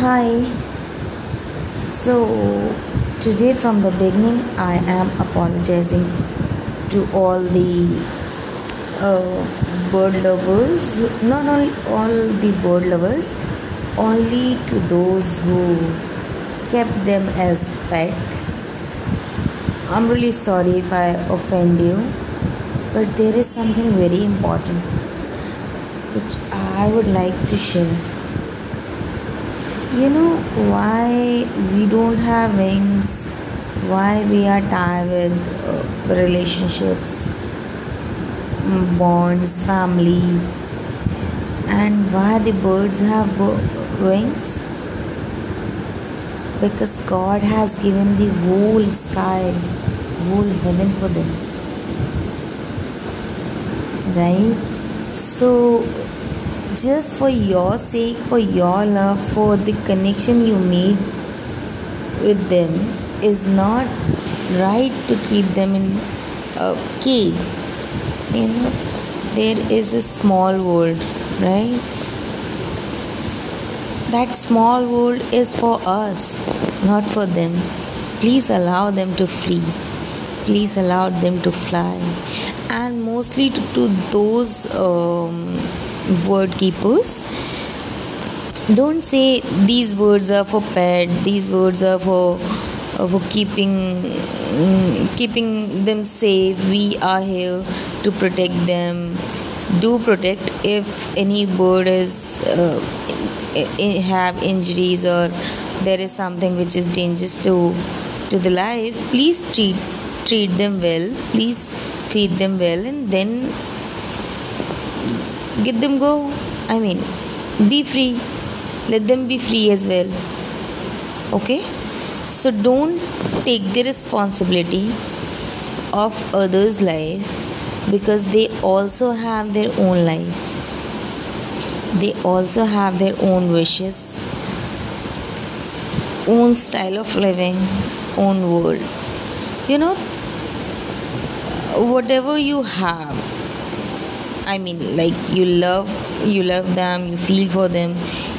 Hi. So, today from the beginning, I am apologizing to all the uh, bird lovers, not only all the bird lovers, only to those who kept them as pet. I'm really sorry if I offend you, but there is something very important which I would like to share. You know why we don't have wings, why we are tied with uh, relationships, mm, bonds, family, and why the birds have wings? Because God has given the whole sky, whole heaven for them, right? So just for your sake, for your love, for the connection you made with them, is not right to keep them in a cage. You know, there is a small world, right? That small world is for us, not for them. Please allow them to flee. Please allow them to fly. And mostly to, to those um, word keepers. Don't say these words are for pet these words are for uh, for keeping mm, keeping them safe. We are here to protect them. Do protect if any bird is uh, have injuries or there is something which is dangerous to to the life please treat treat them well. Please feed them well and then get them go i mean be free. Let them be free as well. Okay? So don't take the responsibility of others life because they also have their own life. They also have their own wishes own style of living own world. You know whatever you have i mean like you love you love them you feel for them.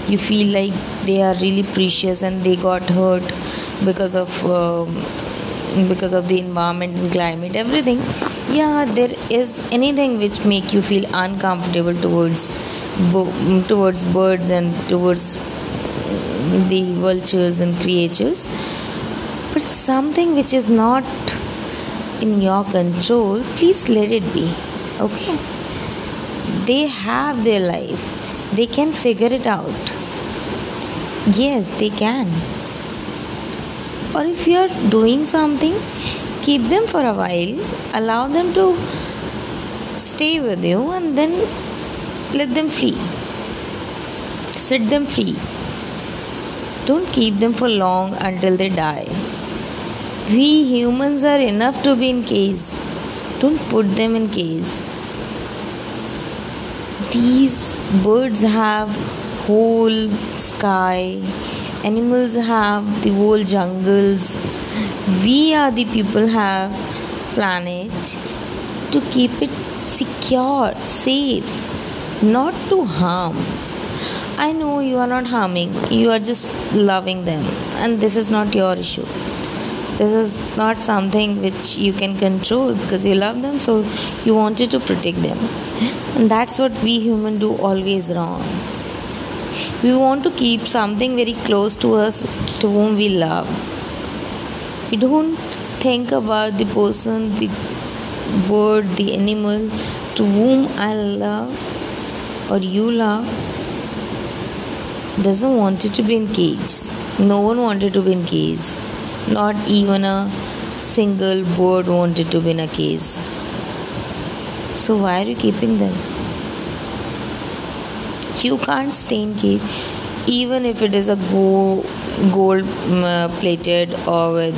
You feel like they are really precious and they got hurt because of um, because of the environment and climate everything. Yeah there is anything which make you feel uncomfortable towards towards birds and towards the vultures and creatures. But something which is not in your control please let it be okay they have their life. They can figure it out. Yes they can. Or if you are doing something keep them for a while allow them to stay with you and then let them free. Set them free. Don't keep them for long until they die. We humans are enough to be in cage don't put them in cage these birds have whole sky. Animals have the whole jungles. We are the people have planet to keep it secure safe not to harm. I know you are not harming. You are just loving them. And this is not your issue this is not something which you can control because you love them so you wanted to protect them. And that's what we human do always wrong. We want to keep something very close to us to whom we love. We don't think about the person the bird the animal to whom i love or you love. Doesn't want it to be in cage no one wanted to be in cage not even a single bird wanted to be in a cage so why are you keeping them? You can't stay in cage even if it is a gold, gold uh, plated or with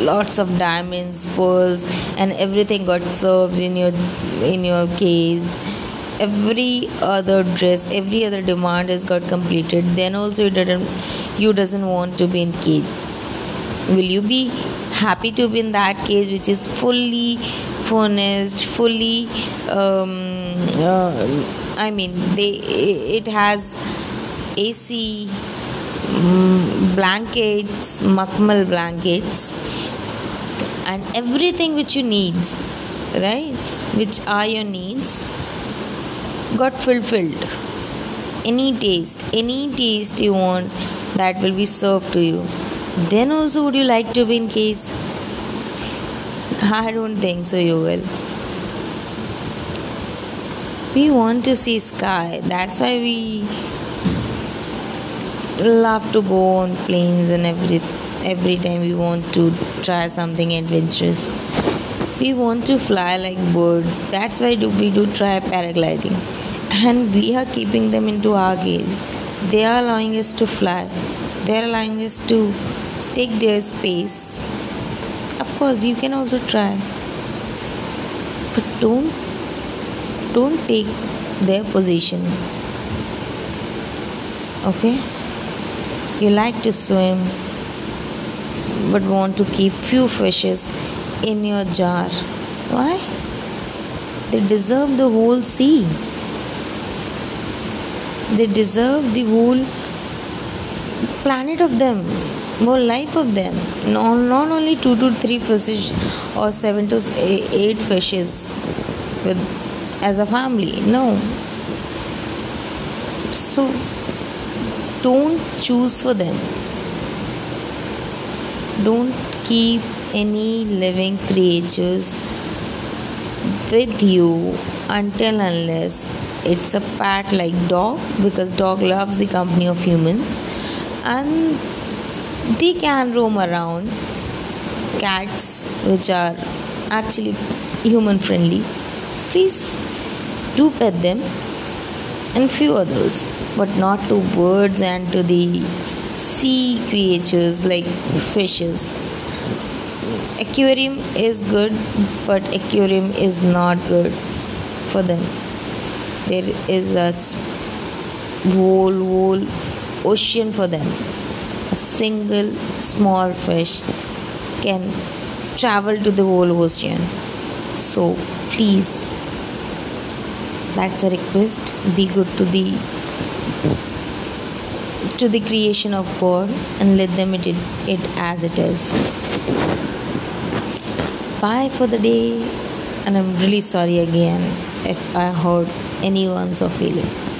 lots of diamonds pearls and everything got served in your in your case. Every other dress every other demand has got completed. Then also you didn't you doesn't want to be in cage will you be happy to be in that cage which is fully furnished fully um, uh, i mean they it has ac mm, blankets makmal blankets and everything which you need right? Which are your needs got fulfilled. Any taste any taste you want that will be served to you then also would you like to be in case? I don't think so you will. We want to see sky. That's why we love to go on planes and every every time we want to try something adventurous. We want to fly like birds. That's why do we do try paragliding. And we are keeping them into our gaze. They are allowing us to fly. They are allowing us to take their space. Of course you can also try. But don't don't take their position. Okay? You like to swim but want to keep few fishes in your jar. Why? They deserve the whole sea. They deserve the whole planet of them whole life of them. No, not only two to three fishes or seven to eight fishes with as a family. No. So don't choose for them. Don't keep any living creatures with you until unless it's a pet like dog because dog loves the company of human and they can roam around. Cats which are actually human friendly please do pet them and few others but not to birds and to the sea creatures like fishes. Aquarium is good but aquarium is not good for them. There is a whole whole ocean for them a single small fish can travel to the whole ocean. So please that's a request. Be good to the to the creation of god and let them eat it, it as it is. Bye for the day. And i'm really sorry again if i hurt anyone's feeling